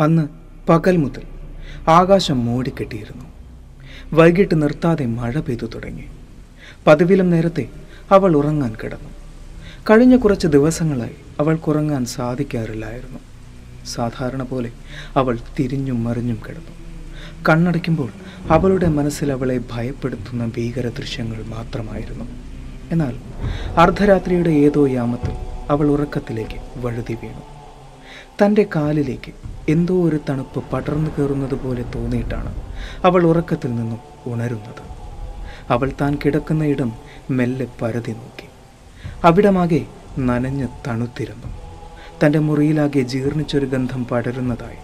അന്ന് പകൽ മുതൽ ആകാശം മൂടിക്കെട്ടിയിരുന്നു. വൈകിട്ട് നിർത്താതെ മഴ പെയ്തു തുടങ്ങി. പതിവിലും നേരത്തെ അവൾ ഉറങ്ങാൻ കിടന്നു. കഴിഞ്ഞ കുറച്ച് ദിവസങ്ങളായി അവൾക്കുറങ്ങാൻ സാധിക്കാറില്ലായിരുന്നു. സാധാരണ പോലെ അവൾ തിരിഞ്ഞും മറിഞ്ഞും കിടന്നു. കണ്ണടയ്ക്കുമ്പോൾ അവളുടെ മനസ്സിൽ അവളെ ഭയപ്പെടുത്തുന്ന ഭീകര ദൃശ്യങ്ങൾ മാത്രമായിരുന്നു. എന്നാൽ അർദ്ധരാത്രിയുടെ ഏതോ യാമത്തിൽ അവൾ ഉറക്കത്തിലേക്ക് വഴുതി വീണു. തന്റെ കാലിലേക്ക് എന്തോ ഒരു തണുപ്പ് പടർന്നു കയറുന്നത് പോലെ തോന്നിയിട്ടാണ് അവൾ ഉറക്കത്തിൽ നിന്നും ഉണരുന്നത്. അവൾ താൻ കിടക്കുന്ന ഇടം മെല്ലെ പരതി നോക്കി. അവിടമാകെ നനഞ്ഞ് തണുത്തിരുന്നു. തന്റെ മുറിയിലാകെ ജീർണിച്ചൊരു ഗന്ധം പടരുന്നതായി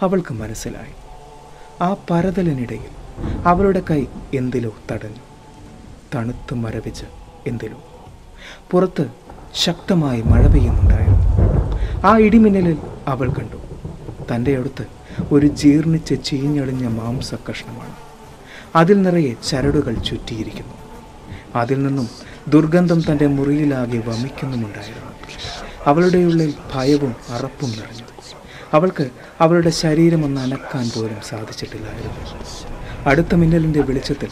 അവൾക്ക് മനസ്സിലായി. ആ പരതലിനിടയിൽ അവളുടെ കൈ എന്തിലോ തടഞ്ഞു. തണുത്ത് മരവിച്ച് എന്തിലോ. പുറത്ത് ശക്തമായി മഴ പെയ്യുന്നുണ്ടായിരുന്നു. ആ ഇടിമിന്നലിൽ അവൾ കണ്ടു. തന്റെ അടുത്ത് ഒരു ജീർണിച്ച് ചീഞ്ഞളിഞ്ഞ മാംസ കഷ്ണമാണ് അതിൽ നിറയെ ചരടുകൾ ചുറ്റിയിരിക്കുന്നു. അതിൽ നിന്നും ദുർഗന്ധം തന്റെ മുറിയിലാകെ വമിക്കുന്നുമുണ്ടായിരുന്നു. അവളുടെ ഉള്ളിൽ ഭയവും അറപ്പും നിറഞ്ഞു. അവൾക്ക് അവളുടെ ശരീരം ഒന്ന് അനക്കാൻ പോലും സാധിച്ചിട്ടില്ലായിരുന്നു. അടുത്ത മിന്നലിന്റെ വെളിച്ചത്തിൽ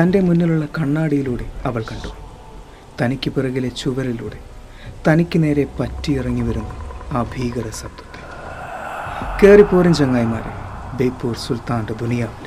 തന്റെ മുന്നിലുള്ള കണ്ണാടിയിലൂടെ അവൾ കണ്ടു. തനിക്ക് പിറകിലെ ചുവരിലൂടെ തനിക്ക് നേരെ പറ്റിയിറങ്ങി വരുന്ന. ആ ഭീകര ശബ്ദത്തിൽ കയറിപ്പോരും ചങ്ങായിമാരെ ബേപ്പൂർ സുൽത്താന്റെ ദുനിയാവിലേക്ക്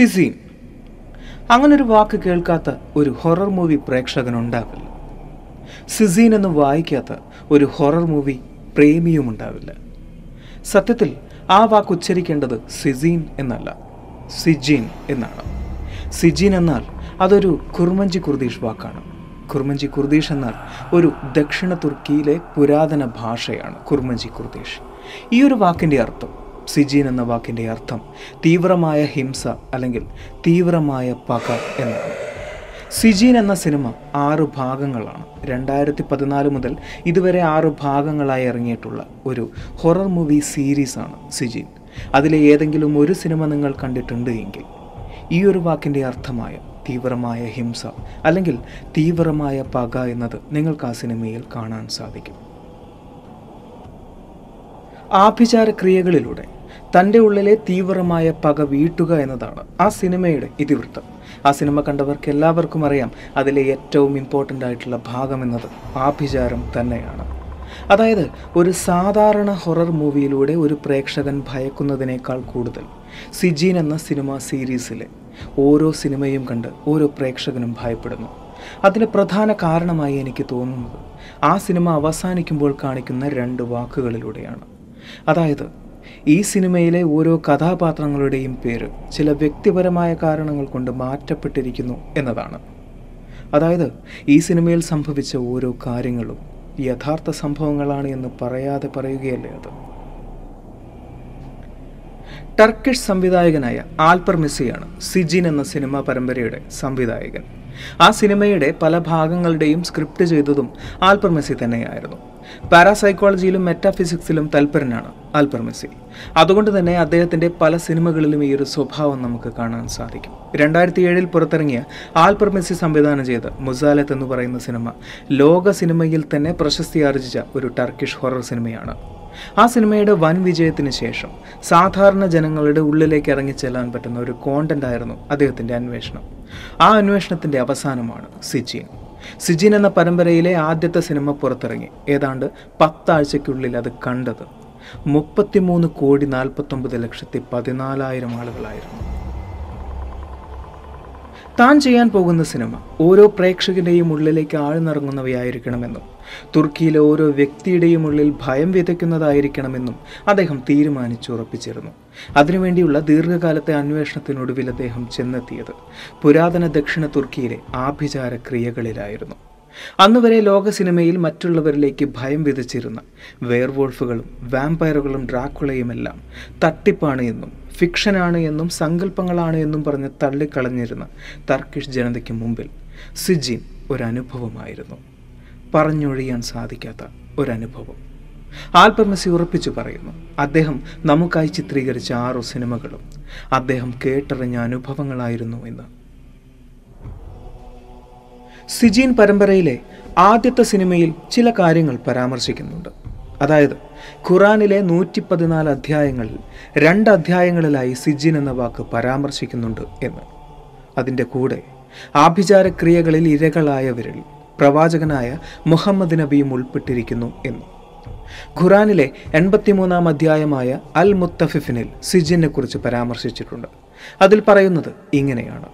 സിസീൻ അങ്ങനൊരു വാക്ക് കേൾക്കാത്ത ഒരു ഹൊറർ മൂവി പ്രേക്ഷകനുണ്ടാവില്ല. സിസീൻ എന്ന് വായിക്കാത്ത ഒരു ഹൊറർ മൂവി പ്രേമിയും ഉണ്ടാവില്ല സത്യത്തിൽ ആ വാക്ക് ഉച്ചരിക്കേണ്ടത് സിസീൻ എന്നല്ല സിജീൻ എന്നാണ്. സിജീൻ എന്നാൽ അതൊരു കുർമഞ്ചി കുർദീഷ് വാക്കാണ്. കുർമഞ്ചി കുർദീഷ് എന്നാൽ ഒരു ദക്ഷിണ തുർക്കിയിലെ പുരാതന ഭാഷയാണ് കുർമഞ്ചി കുർദീഷ്. ഈ ഒരു വാക്കിന്റെ അർത്ഥം സിജീൻ എന്ന വാക്കിന്റെ അർത്ഥം തീവ്രമായ ഹിംസ അല്ലെങ്കിൽ തീവ്രമായ പക എന്നാണ്. സിജീൻ എന്ന സിനിമ ആറ് ഭാഗങ്ങളാണ്. രണ്ടായിരത്തി പതിനാല് മുതൽ ഇതുവരെ ആറ് ഭാഗങ്ങളായി ഇറങ്ങിയിട്ടുള്ള ഒരു ഹൊറർ മൂവി സീരീസാണ് സിജീൻ. അതിലെ ഏതെങ്കിലും ഒരു സിനിമ നിങ്ങൾ കണ്ടിട്ടുണ്ട് എങ്കിൽ ഈ ഒരു വാക്കിന്റെ അർത്ഥമായ തീവ്രമായ ഹിംസ അല്ലെങ്കിൽ തീവ്രമായ പക എന്നത് നിങ്ങൾക്ക് ആ സിനിമയിൽ കാണാൻ സാധിക്കും. ആഭിചാര ക്രിയകളിലൂടെ തന്റെ ഉള്ളിലെ തീവ്രമായ പക വീട്ടുക എന്നതാണ് ആ സിനിമയുടെ ഇതിവൃത്തം. ആ സിനിമ കണ്ടവർക്ക് എല്ലാവർക്കും അറിയാം അതിലെ ഏറ്റവും ഇമ്പോർട്ടന്റ് ആയിട്ടുള്ള ഭാഗം എന്നത് ആഭിചാരം തന്നെയാണ്. അതായത് ഒരു സാധാരണ ഹൊറർ മൂവിയിലൂടെ ഒരു പ്രേക്ഷകൻ ഭയക്കുന്നതിനേക്കാൾ കൂടുതൽ സിജീൻ എന്ന സിനിമ സീരീസിലെ ഓരോ സിനിമയും കണ്ട് ഓരോ പ്രേക്ഷകനും ഭയപ്പെടുന്നു. അതിന് പ്രധാന കാരണമായി എനിക്ക് തോന്നുന്നത് ആ സിനിമ അവസാനിക്കുമ്പോൾ കാണിക്കുന്ന രണ്ട് വാക്കുകളിലൂടെയാണ്. അതായത് ഈ സിനിമയിലെ ഓരോ കഥാപാത്രങ്ങളുടെയും പേര് ചില വ്യക്തിപരമായ കാരണങ്ങൾ കൊണ്ട് മാറ്റപ്പെട്ടിരിക്കുന്നു എന്നതാണ്. അതായത് ഈ സിനിമയിൽ സംഭവിച്ച ഓരോ കാര്യങ്ങളും യഥാർത്ഥ സംഭവങ്ങളാണ് എന്ന് പറയാതെ പറയുകയല്ലേ അത്? ടർക്കിഷ് സംവിധായകനായ ആൽപ്പർ മെസ്സിയാണ് സിജിൻ എന്ന സിനിമാ പരമ്പരയുടെ സംവിധായകൻ. ആ സിനിമയുടെ പല ഭാഗങ്ങളുടെയും സ്ക്രിപ്റ്റ് ചെയ്തതും ആൽപ്പർ മെസ്സി തന്നെയായിരുന്നു. പാരാസൈക്കോളജിയിലും മെറ്റാഫിസിക്സിലും തൽപരനാണ് മെസ്സി. അതുകൊണ്ട് തന്നെ അദ്ദേഹത്തിന്റെ പല സിനിമകളിലും ഈ ഒരു സ്വഭാവം നമുക്ക് കാണാൻ സാധിക്കും. രണ്ടായിരത്തി ഏഴിൽ പുറത്തിറങ്ങിയ മെസ്സി സംവിധാനം ചെയ്ത മുസാലത്ത് എന്ന് പറയുന്ന സിനിമ ലോക സിനിമയിൽ തന്നെ പ്രശസ്തി ആർജിച്ച ഒരു ടർക്കിഷ് ഹൊറർ സിനിമയാണ്. ആ സിനിമയുടെ വൻ വിജയത്തിന് ശേഷം സാധാരണ ജനങ്ങളുടെ ഉള്ളിലേക്ക് ഇറങ്ങി ചെല്ലാൻ പറ്റുന്ന ഒരു കോണ്ടന്റ് ആയിരുന്നു അദ്ദേഹത്തിന്റെ അന്വേഷണം. ആ അന്വേഷണത്തിന്റെ അവസാനമാണ് സിജീൻ സിജീൻ എന്ന പരമ്പരയിലെ ആദ്യത്തെ സിനിമ പുറത്തിറങ്ങി. ഏതാണ്ട് പത്താഴ്ചയ്ക്കുള്ളിൽ അത് കണ്ടത്. മുപ്പത്തിമൂന്ന് കോടി നാൽപ്പത്തൊമ്പത് ലക്ഷത്തി പതിനാലായിരം ആളുകളായിരുന്നു. താൻ ചെയ്യാൻ പോകുന്ന സിനിമ ഓരോ പ്രേക്ഷകന്റെയും ഉള്ളിലേക്ക് ആഴ്ന്നിറങ്ങുന്നവയായിരിക്കണമെന്നും തുർക്കിയിലെ ഓരോ വ്യക്തിയുടെയും ഉള്ളിൽ ഭയം വിതയ്ക്കുന്നതായിരിക്കണമെന്നും അദ്ദേഹം തീരുമാനിച്ചുറപ്പിച്ചിരുന്നു. അതിനുവേണ്ടിയുള്ള ദീർഘകാലത്തെ അന്വേഷണത്തിനൊടുവിൽ അദ്ദേഹം ചെന്നെത്തിയത് പുരാതന ദക്ഷിണ തുർക്കിയിലെ ആഭിചാര ക്രിയകളിലായിരുന്നു. അന്നുവരെ ലോക സിനിമയിൽ മറ്റുള്ളവരിലേക്ക് ഭയം വിതച്ചിരുന്ന വെയർവോൾഫുകളും വാമ്പയറുകളും ഡ്രാക്കുളയുമെല്ലാം തട്ടിപ്പാണ് എന്നും ഫിക്ഷനാണ് എന്നും സങ്കല്പങ്ങളാണ് എന്നും പറഞ്ഞ് തള്ളിക്കളഞ്ഞിരുന്ന തർക്കിഷ് ജനതയ്ക്ക് മുമ്പിൽ സിജിൻ ഒരനുഭവമായിരുന്നു. പറഞ്ഞൊഴിയാൻ സാധിക്കാത്ത ഒരനുഭവം. ആൽബർ മെസ്സി ഉറപ്പിച്ചു പറയുന്നു അദ്ദേഹം നമുക്കായി ചിത്രീകരിച്ച ആറു സിനിമകളും അദ്ദേഹം കേട്ടറിഞ്ഞ അനുഭവങ്ങളായിരുന്നു എന്ന്. സിജീൻ പരമ്പരയിലെ ആദ്യത്തെ സിനിമയിൽ ചില കാര്യങ്ങൾ പരാമർശിക്കുന്നുണ്ട്. അതായത് ഖുറാനിലെ നൂറ്റി പതിനാല് അധ്യായങ്ങളിൽ രണ്ട് അധ്യായങ്ങളിലായി സിജിൻ എന്ന വാക്ക് പരാമർശിക്കുന്നുണ്ട് എന്ന്. അതിന്റെ കൂടെ ആഭിചാരക്രിയകളിൽ ഇരകളായവരിൽ പ്രവാചകനായ മുഹമ്മദ് നബിയും ഉൾപ്പെട്ടിരിക്കുന്നു എന്ന്. ഖുറാനിലെ എൺപത്തിമൂന്നാം അധ്യായമായ അൽ മുത്തഫിഫിനിൽ സിജിനെ കുറിച്ച് പരാമർശിച്ചിട്ടുണ്ട്. അതിൽ പറയുന്നത് ഇങ്ങനെയാണ്.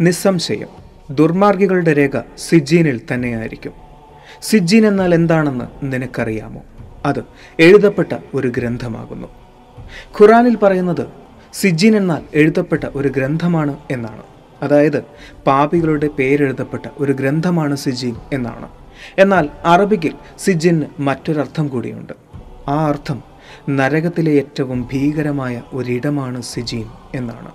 നിസ്സംശയം ദുർമാർഗികളുടെ രേഖ സിജീനിൽ തന്നെയായിരിക്കും. സിജീൻ എന്നാൽ എന്താണെന്ന് നിനക്കറിയാമോ? അത് എഴുതപ്പെട്ട ഒരു ഗ്രന്ഥമാകുന്നു. ഖുറാനിൽ പറയുന്നത് സിജിൻ എന്നാൽ എഴുതപ്പെട്ട ഒരു ഗ്രന്ഥമാണ് എന്നാണ്. അതായത് പാപികളുടെ പേരെഴുതപ്പെട്ട ഒരു ഗ്രന്ഥമാണ് സിജിൻ എന്നാണ്. എന്നാൽ അറബിക്കിൽ സിജിന് മറ്റൊരർത്ഥം കൂടിയുണ്ട്. ആ അർത്ഥം നരകത്തിലെ ഏറ്റവും ഭീകരമായ ഒരിടമാണ് സിജീൻ എന്നാണ്.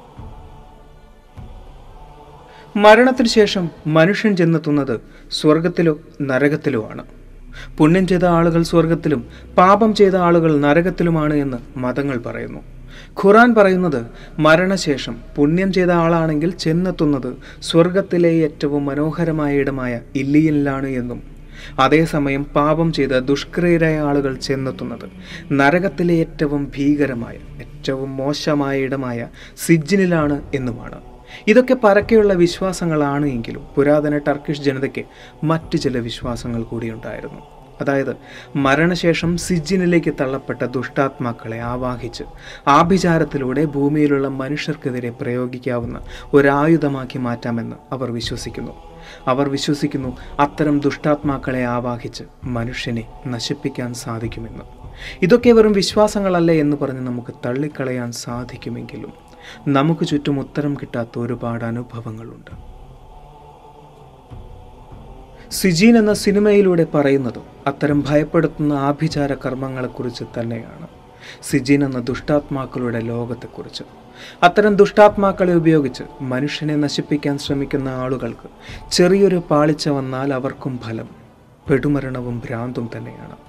മരണത്തിനു ശേഷം മനുഷ്യൻ ചെന്നെത്തുന്നത് സ്വർഗത്തിലോ നരകത്തിലോ ആണ്. പുണ്യം ചെയ്ത ആളുകൾ സ്വർഗത്തിലും പാപം ചെയ്ത ആളുകൾ നരകത്തിലുമാണ് എന്ന് മതങ്ങൾ പറയുന്നു. ഖുറാൻ പറയുന്നത് മരണശേഷം പുണ്യം ചെയ്ത ആളാണെങ്കിൽ ചെന്നെത്തുന്നത് സ്വർഗത്തിലെ ഏറ്റവും മനോഹരമായ ഇടമായ ഇല്ലിയിലാണ് എന്നും അതേസമയം പാപം ചെയ്ത ദുഷ്കൃതരായ ആളുകൾ ചെന്നെത്തുന്നത് നരകത്തിലെ ഏറ്റവും ഭീകരമായ ഏറ്റവും മോശമായ ഇടമായ സിജ്ജിനിലാണ് എന്നുമാണ്. ഇതൊക്കെ പരക്കെയുള്ള വിശ്വാസങ്ങളാണ് എങ്കിലും പുരാതന ടർക്കിഷ് ജനതയ്ക്ക് മറ്റ് ചില വിശ്വാസങ്ങൾ കൂടിയുണ്ടായിരുന്നു അതായത് മരണശേഷം സിജിനിലേക്ക് തള്ളപ്പെട്ട ദുഷ്ടാത്മാക്കളെ ആവാഹിച്ച് ആഭിചാരത്തിലൂടെ ഭൂമിയിലുള്ള മനുഷ്യർക്കെതിരെ പ്രയോഗിക്കാവുന്ന ഒരായുധമാക്കി മാറ്റാമെന്ന് അവർ വിശ്വസിക്കുന്നു. അവർ വിശ്വസിക്കുന്നു അത്തരം ദുഷ്ടാത്മാക്കളെ ആവാഹിച്ച് മനുഷ്യനെ നശിപ്പിക്കാൻ സാധിക്കുമെന്ന്. ഇതൊക്കെ വെറും വിശ്വാസങ്ങളല്ല എന്ന് പറഞ്ഞ് നമുക്ക് തള്ളിക്കളയാൻ സാധിക്കുമെങ്കിലും നമുക്ക് ചുറ്റും ഉത്തരം കിട്ടാത്ത ഒരുപാട് അനുഭവങ്ങളുണ്ട്. സിജീൻ എന്ന സിനിമയിലൂടെ പറയുന്നതും അത്തരം ഭയപ്പെടുത്തുന്ന ആഭിചാര കർമ്മങ്ങളെക്കുറിച്ച് തന്നെയാണ്. സിജീൻ എന്ന ദുഷ്ടാത്മാക്കളുടെ ലോകത്തെക്കുറിച്ച്. അത്തരം ദുഷ്ടാത്മാക്കളെ ഉപയോഗിച്ച് മനുഷ്യനെ നശിപ്പിക്കാൻ ശ്രമിക്കുന്ന ആളുകൾക്ക് ചെറിയൊരു പാളിച്ച വന്നാൽ അവർക്കും ഫലം പെടുമരണവും ഭ്രാന്തും തന്നെയാണ്.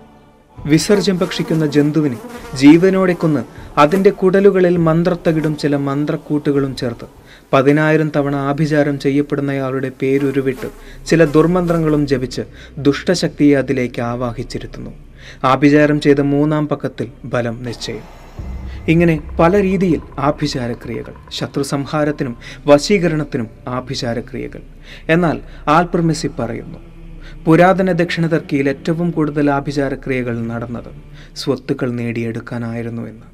വിസർജ്യം ഭക്ഷിക്കുന്ന ജന്തുവിനെ ജീവനോടെ കൊന്ന് അതിന്റെ കുടലുകളിൽ മന്ത്രത്തകിടും ചില മന്ത്രക്കൂട്ടുകളും ചേർത്ത് പതിനായിരം തവണ ആഭിചാരം ചെയ്യപ്പെടുന്നയാളുടെ പേരുരുവിട്ട് ചില ദുർമന്ത്രങ്ങളും ജപിച്ച് ദുഷ്ടശക്തിയെ അതിലേക്ക് ആവാഹിച്ചിരുത്തുന്നു. ആഭിചാരം ചെയ്ത മൂന്നാം പക്കത്തിൽ ബലം നിശ്ചയം. ഇങ്ങനെ പല രീതിയിൽ ആഭിചാരക്രിയകൾ ശത്രു സംഹാരത്തിനും വശീകരണത്തിനും ആഭിചാരക്രിയകൾ. എന്നാൽ ആൽപ്രമെസി പറയുന്നു പുരാതന ദക്ഷിണ ടർക്കിയിൽ ഏറ്റവും കൂടുതൽ ആഭിചാരക്രിയകൾ നടന്നത് സ്വത്തുക്കൾ നേടിയെടുക്കാനായിരുന്നു എന്ന്.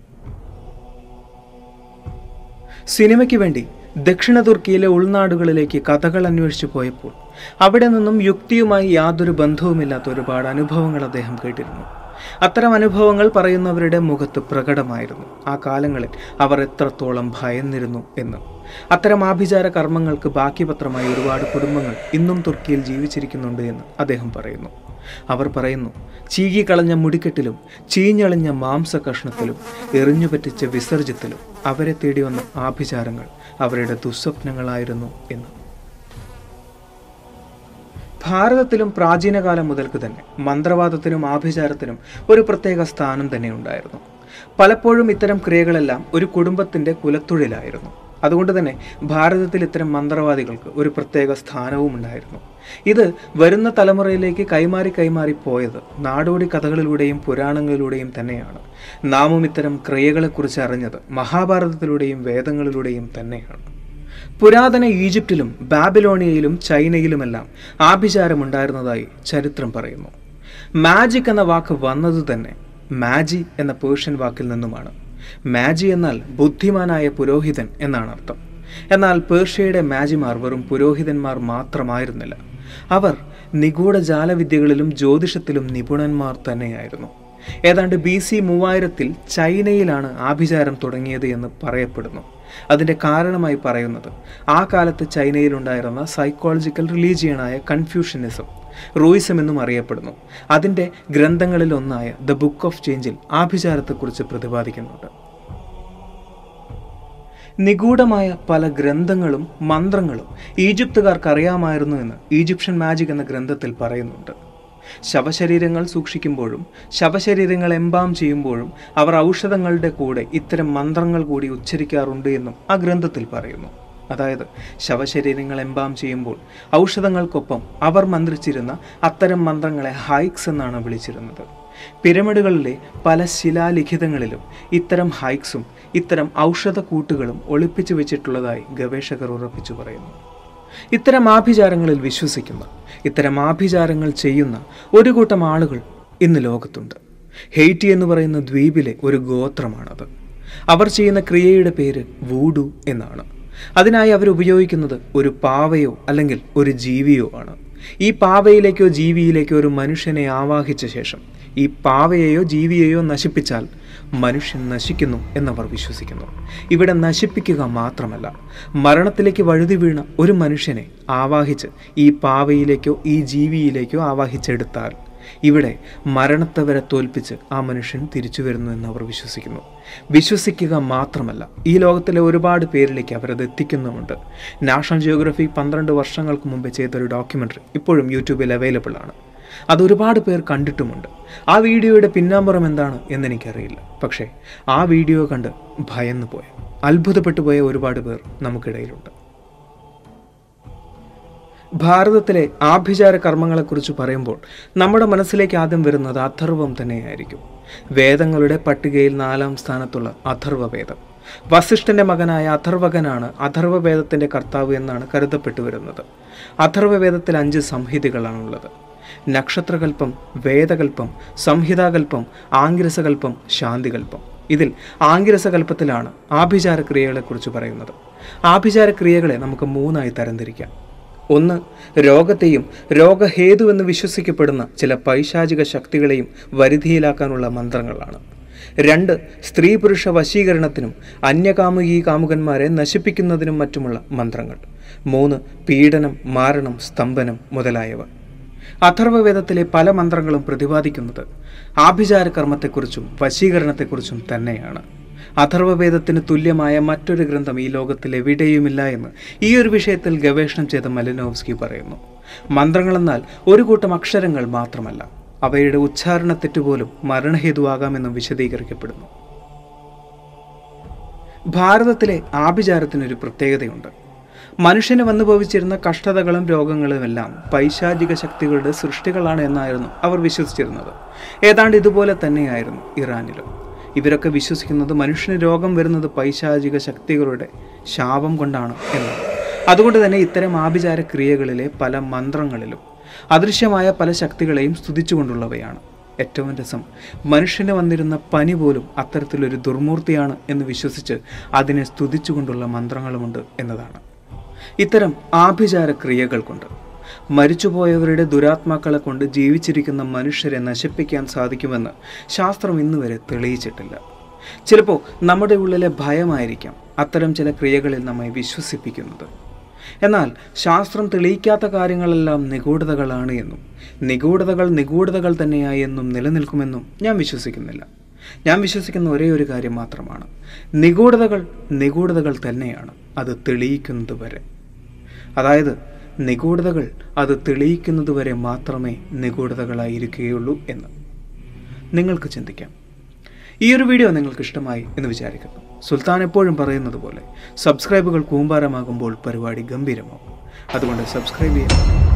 സിനിമയ്ക്ക് വേണ്ടി ദക്ഷിണ തുർക്കിയിലെ ഉൾനാടുകളിലേക്ക് കഥകൾ അന്വേഷിച്ചു പോയപ്പോൾ അവിടെ നിന്നും യുക്തിയുമായി യാതൊരു ബന്ധവുമില്ലാത്ത ഒരുപാട് അനുഭവങ്ങൾ അദ്ദേഹം കേട്ടിരുന്നു. അത്തരം അനുഭവങ്ങൾ പറയുന്നവരുടെ മുഖത്ത് പ്രകടമായിരുന്നു. ആ കാലങ്ങളിൽ അവർ എത്രത്തോളം ഭയന്നിരുന്നു എന്ന്. അത്തരം ആഭിചാര കർമ്മങ്ങൾക്ക് ബാക്കിപത്രമായി ഒരുപാട് കുടുംബങ്ങൾ ഇന്നും തുർക്കിയിൽ ജീവിച്ചിരിക്കുന്നുണ്ട് എന്ന് അദ്ദേഹം പറയുന്നു. അവർ പറയുന്നു ചീകിക്കളഞ്ഞ മുടിക്കെട്ടിലും ചീഞ്ഞളിഞ്ഞ മാംസ കഷ്ണത്തിലും എറിഞ്ഞുപറ്റിച്ച വിസർജ്യത്തിലും അവരെ തേടി വന്ന ആഭിചാരങ്ങൾ അവരുടെ ദുസ്വപ്നങ്ങളായിരുന്നു എന്ന്. ഭാരതത്തിലും പ്രാചീനകാലം മുതൽക്ക് തന്നെ മന്ത്രവാദത്തിനും ആഭിചാരത്തിനും ഒരു പ്രത്യേക സ്ഥാനം തന്നെ ഉണ്ടായിരുന്നു. പലപ്പോഴും ഇത്തരം ക്രിയകളെല്ലാം ഒരു കുടുംബത്തിന്റെ കുലത്തൊഴിലായിരുന്നു അതുകൊണ്ട് തന്നെ ഭാരതത്തിൽ ഇത്തരം മന്ത്രവാദികൾക്ക് ഒരു പ്രത്യേക സ്ഥാനവും ഉണ്ടായിരുന്നു. ഇത് വരുന്ന തലമുറയിലേക്ക് കൈമാറി കൈമാറി പോയത് നാടോടി കഥകളിലൂടെയും പുരാണങ്ങളിലൂടെയും തന്നെയാണ്. നാമും ഇത്തരം ക്രിയകളെക്കുറിച്ച് അറിഞ്ഞത് മഹാഭാരതത്തിലൂടെയും വേദങ്ങളിലൂടെയും തന്നെയാണ്. പുരാതന ഈജിപ്തിലും ബാബിലോണിയയിലും ചൈനയിലുമെല്ലാം ആഭിചാരമുണ്ടായിരുന്നതായി ചരിത്രം പറയുന്നു. മാജിക് എന്ന വാക്ക് വന്നത് തന്നെ മാജി എന്ന പേർഷ്യൻ വാക്കിൽ നിന്നുമാണ്. മാജി എന്നാൽ ബുദ്ധിമാനായ പുരോഹിതൻ എന്നാണ് അർത്ഥം. എന്നാൽ പേർഷ്യയുടെ മാജിമാർ വെറും പുരോഹിതന്മാർ മാത്രമായിരുന്നില്ല. അവർ നിഗൂഢ ജാലവിദ്യകളിലും ജ്യോതിഷത്തിലും നിപുണന്മാർ തന്നെയായിരുന്നു. ഏതാണ്ട് ബി സി മൂവായിരത്തിൽ ചൈനയിലാണ് ആഭിചാരം തുടങ്ങിയത് എന്ന് പറയപ്പെടുന്നു. അതിന്റെ കാരണമായി പറയുന്നത്. ആ കാലത്ത് ചൈനയിലുണ്ടായിരുന്ന സൈക്കോളജിക്കൽ റിലീജിയനായ കൺഫ്യൂഷനിസം റൂയിസം എന്നും അറിയപ്പെടുന്നു. അതിന്റെ ഗ്രന്ഥങ്ങളിലൊന്നായ ദ ബുക്ക് ഓഫ് ചേഞ്ചിൽ ആഭിചാരത്തെക്കുറിച്ച് പ്രതിപാദിക്കുന്നുണ്ട്. നിഗൂഢമായ പല ഗ്രന്ഥങ്ങളും മന്ത്രങ്ങളും ഈജിപ്തുകാർക്ക് അറിയാമായിരുന്നു എന്ന് ഈജിപ്ഷ്യൻ മാജിക് എന്ന ഗ്രന്ഥത്തിൽ പറയുന്നുണ്ട്. ശവശരീരങ്ങൾ സൂക്ഷിക്കുമ്പോഴും ശവശരീരങ്ങൾ എംബാം ചെയ്യുമ്പോഴും അവർ ഔഷധങ്ങളുടെ കൂടെ ഇത്തരം മന്ത്രങ്ങൾ കൂടി ഉച്ചരിക്കാറുണ്ട് എന്നും ആ ഗ്രന്ഥത്തിൽ പറയുന്നു. അതായത് ശവശരീരങ്ങൾ എംബാം ചെയ്യുമ്പോൾ ഔഷധങ്ങൾക്കൊപ്പം അവർ മന്ത്രിച്ചിരുന്ന അത്തരം മന്ത്രങ്ങളെ ഹൈക്സ് എന്നാണ് വിളിച്ചിരുന്നത്. പിരമിഡുകളിലെ പല ശിലാലിഖിതങ്ങളിലും ഇത്തരം ഹൈക്സും ഇത്തരം ഔഷധ കൂട്ടുകളും ഒളിപ്പിച്ചു വെച്ചിട്ടുള്ളതായി ഗവേഷകർ ഉറപ്പിച്ചു പറയുന്നു. ഇത്തരം ആഭിചാരങ്ങളിൽ വിശ്വസിക്കുന്ന ഇത്തരം ആഭിചാരങ്ങൾ ചെയ്യുന്ന ഒരു കൂട്ടം ആളുകൾ ഇന്ന് ലോകത്തുണ്ട്. ഹെയ്റ്റി എന്ന് പറയുന്ന ദ്വീപിലെ ഒരു ഗോത്രമാണത്. അവർ ചെയ്യുന്ന ക്രിയയുടെ പേര് വൂഡു എന്നാണ്. അതിനായി അവർ ഉപയോഗിക്കുന്നത് ഒരു പാവയോ അല്ലെങ്കിൽ ഒരു ജീവിയോ ആണ്. ഈ പാവയിലേക്കോ ജീവിയിലേക്കോ ഒരു മനുഷ്യനെ ആവാഹിച്ച ശേഷം ഈ പാവയെയോ ജീവിയെയോ നശിപ്പിച്ചാൽ മനുഷ്യൻ നശിക്കുന്നു എന്നവർ വിശ്വസിക്കുന്നു. ഇവിടെ നശിപ്പിക്കുക മാത്രമല്ല മരണത്തിലേക്ക് വഴുതി വീണ ഒരു മനുഷ്യനെ ആവാഹിച്ച് ഈ പാവയിലേക്കോ ഈ ജീവിയിലേക്കോ ആവാഹിച്ചെടുത്താൽ ഇവിടെ മരണത്തെ വരെ തോൽപ്പിച്ച് ആ മനുഷ്യൻ തിരിച്ചു വരുന്നു എന്ന് അവർ വിശ്വസിക്കുന്നു. വിശ്വസിക്കുക മാത്രമല്ല ഈ ലോകത്തിലെ ഒരുപാട് പേരിലേക്ക് അവരത് എത്തിക്കുന്നുമുണ്ട്. നാഷണൽ ജിയോഗ്രഫി പന്ത്രണ്ട് വർഷങ്ങൾക്ക് മുമ്പ് ചെയ്തൊരു ഡോക്യുമെന്ററി ഇപ്പോഴും യൂട്യൂബിൽ അവൈലബിൾ ആണ്. അത് ഒരുപാട് പേർ കണ്ടിട്ടുമുണ്ട്. ആ വീഡിയോയുടെ പിന്നാമ്പുറം എന്താണ് എന്നെനിക്കറിയില്ല. പക്ഷേ ആ വീഡിയോ കണ്ട് ഭയന്നു പോയ അത്ഭുതപ്പെട്ടു പോയ ഒരുപാട് പേർ നമുക്കിടയിലുണ്ട്. ഭാരതത്തിലെ ആഭിചാര കർമ്മങ്ങളെക്കുറിച്ച് പറയുമ്പോൾ നമ്മുടെ മനസ്സിലേക്ക് ആദ്യം വരുന്നത് അഥർവം തന്നെയായിരിക്കും. വേദങ്ങളുടെ പട്ടികയിൽ നാലാം സ്ഥാനത്തുള്ള അഥർവവേദം. വസിഷ്ഠന്റെ മകനായ അഥർവകനാണ് അഥർവവേദത്തിന്റെ കർത്താവ് എന്നാണ് കരുതപ്പെട്ടു വരുന്നത് അഥർവവേദത്തിൽ അഞ്ച് സംഹിതകളാണുള്ളത്. നക്ഷത്രകൽപ്പം വേദകൽപ്പം സംഹിതാകൽപ്പം ആംഗിരസകൽപ്പം ശാന്തികൽപ്പം. ഇതിൽ ആംഗിരസകൽപ്പത്തിലാണ് ആഭിചാരക്രിയകളെക്കുറിച്ച് പറയുന്നത്. ആഭിചാരക്രിയകളെ നമുക്ക് മൂന്നായി തരംതിരിക്കാം. ഒന്ന് രോഗത്തെയും രോഗഹേതു എന്ന് വിശ്വസിക്കപ്പെടുന്ന ചില പൈശാചിക ശക്തികളെയും വരുതിയിലാക്കാനുള്ള മന്ത്രങ്ങളാണ്. രണ്ട് സ്ത്രീ പുരുഷ വശീകരണത്തിനും അന്യകാമുകി കാമുകന്മാരെ നശിപ്പിക്കുന്നതിനും മറ്റുമുള്ള മന്ത്രങ്ങൾ. മൂന്ന് പീഡനം മാരണം സ്തംഭനം മുതലായവ. അഥർവവേദത്തിലെ പല മന്ത്രങ്ങളും പ്രതിപാദിക്കുന്നത് ആഭിചാര കർമ്മത്തെക്കുറിച്ചും വശീകരണത്തെക്കുറിച്ചും തന്നെയാണ്. അഥർവവേദത്തിന് തുല്യമായ മറ്റൊരു ഗ്രന്ഥം ഈ ലോകത്തിൽ എവിടെയുമില്ല എന്ന് ഈ ഒരു വിഷയത്തിൽ ഗവേഷണം ചെയ്ത മലിനോവ്സ്കി പറയുന്നു. മന്ത്രങ്ങളെന്നാൽ ഒരു കൂട്ടം അക്ഷരങ്ങൾ മാത്രമല്ല അവയുടെ ഉച്ചാരണ തെറ്റുപോലും മരണഹേതുവാകാമെന്നും വിശദീകരിക്കപ്പെടുന്നു. ഭാരതത്തിലെ ആഭിചാരത്തിനൊരു പ്രത്യേകതയുണ്ട്. മനുഷ്യന് വന്നു ഭവിച്ചിരുന്ന കഷ്ടതകളും രോഗങ്ങളുമെല്ലാം പൈശാചിക ശക്തികളുടെ സൃഷ്ടികളാണ് എന്നായിരുന്നു അവർ വിശ്വസിച്ചിരുന്നത്. ഏതാണ്ട് ഇതുപോലെ തന്നെയായിരുന്നു ഇറാനിലും. ഇവരൊക്കെ വിശ്വസിക്കുന്നത് മനുഷ്യന് രോഗം വരുന്നത് പൈശാചിക ശക്തികളുടെ ശാപം കൊണ്ടാണ് എന്നാണ്. അതുകൊണ്ട് തന്നെ ഇത്തരം ആഭിചാര ക്രിയകളിലെ പല മന്ത്രങ്ങളിലും അദൃശ്യമായ പല ശക്തികളെയും സ്തുതിച്ചുകൊണ്ടുള്ളവയാണ്. ഏറ്റവും രസം മനുഷ്യന് വന്നിരുന്ന പനി പോലും അത്തരത്തിലൊരു ദുർമൂർത്തിയാണ് എന്ന് വിശ്വസിച്ച് അതിനെ സ്തുതിച്ചുകൊണ്ടുള്ള മന്ത്രങ്ങളുമുണ്ട് എന്നതാണ്. ഇത്തരം ആഭിചാര ക്രിയകൾ കൊണ്ട് മരിച്ചുപോയവരുടെ ദുരാത്മാക്കളെ കൊണ്ട് ജീവിച്ചിരിക്കുന്ന മനുഷ്യരെ നശിപ്പിക്കാൻ സാധിക്കുമെന്ന് ശാസ്ത്രം ഇന്നുവരെ തെളിയിച്ചിട്ടില്ല. ചിലപ്പോൾ നമ്മുടെ ഉള്ളിലെ ഭയമായിരിക്കാം അത്തരം ചില ക്രിയകളിൽ നമ്മെ വിശ്വസിപ്പിക്കുന്നത്. എന്നാൽ ശാസ്ത്രം തെളിയിക്കാത്ത കാര്യങ്ങളെല്ലാം നിഗൂഢതകളാണ് എന്നും നിഗൂഢതകൾ നിഗൂഢതകൾ തന്നെയായി എന്നും നിലനിൽക്കുമെന്നും ഞാൻ വിശ്വസിക്കുന്നില്ല. ഞാൻ വിശ്വസിക്കുന്ന ഒരേ ഒരു കാര്യം മാത്രമാണ്. നിഗൂഢതകൾ നിഗൂഢതകൾ തന്നെയാണ്. അത് തെളിയിക്കുന്നത് വരെ അതായത് നിഗൂഢതകൾ അത് തെളിയിക്കുന്നത് വരെ മാത്രമേ നിഗൂഢതകളായിരിക്കുകയുള്ളൂ എന്ന്. നിങ്ങൾക്ക് ചിന്തിക്കാം. ഈ ഒരു വീഡിയോ നിങ്ങൾക്ക് ഇഷ്ടമായി എന്ന് വിചാരിക്കുന്നു സുൽത്താൻ എപ്പോഴും പറയുന്നത് പോലെ സബ്സ്ക്രൈബുകൾ കൂമ്പാരമാകുമ്പോൾ പരിപാടി ഗംഭീരമാകും. അതുകൊണ്ട് സബ്സ്ക്രൈബ് ചെയ്യുക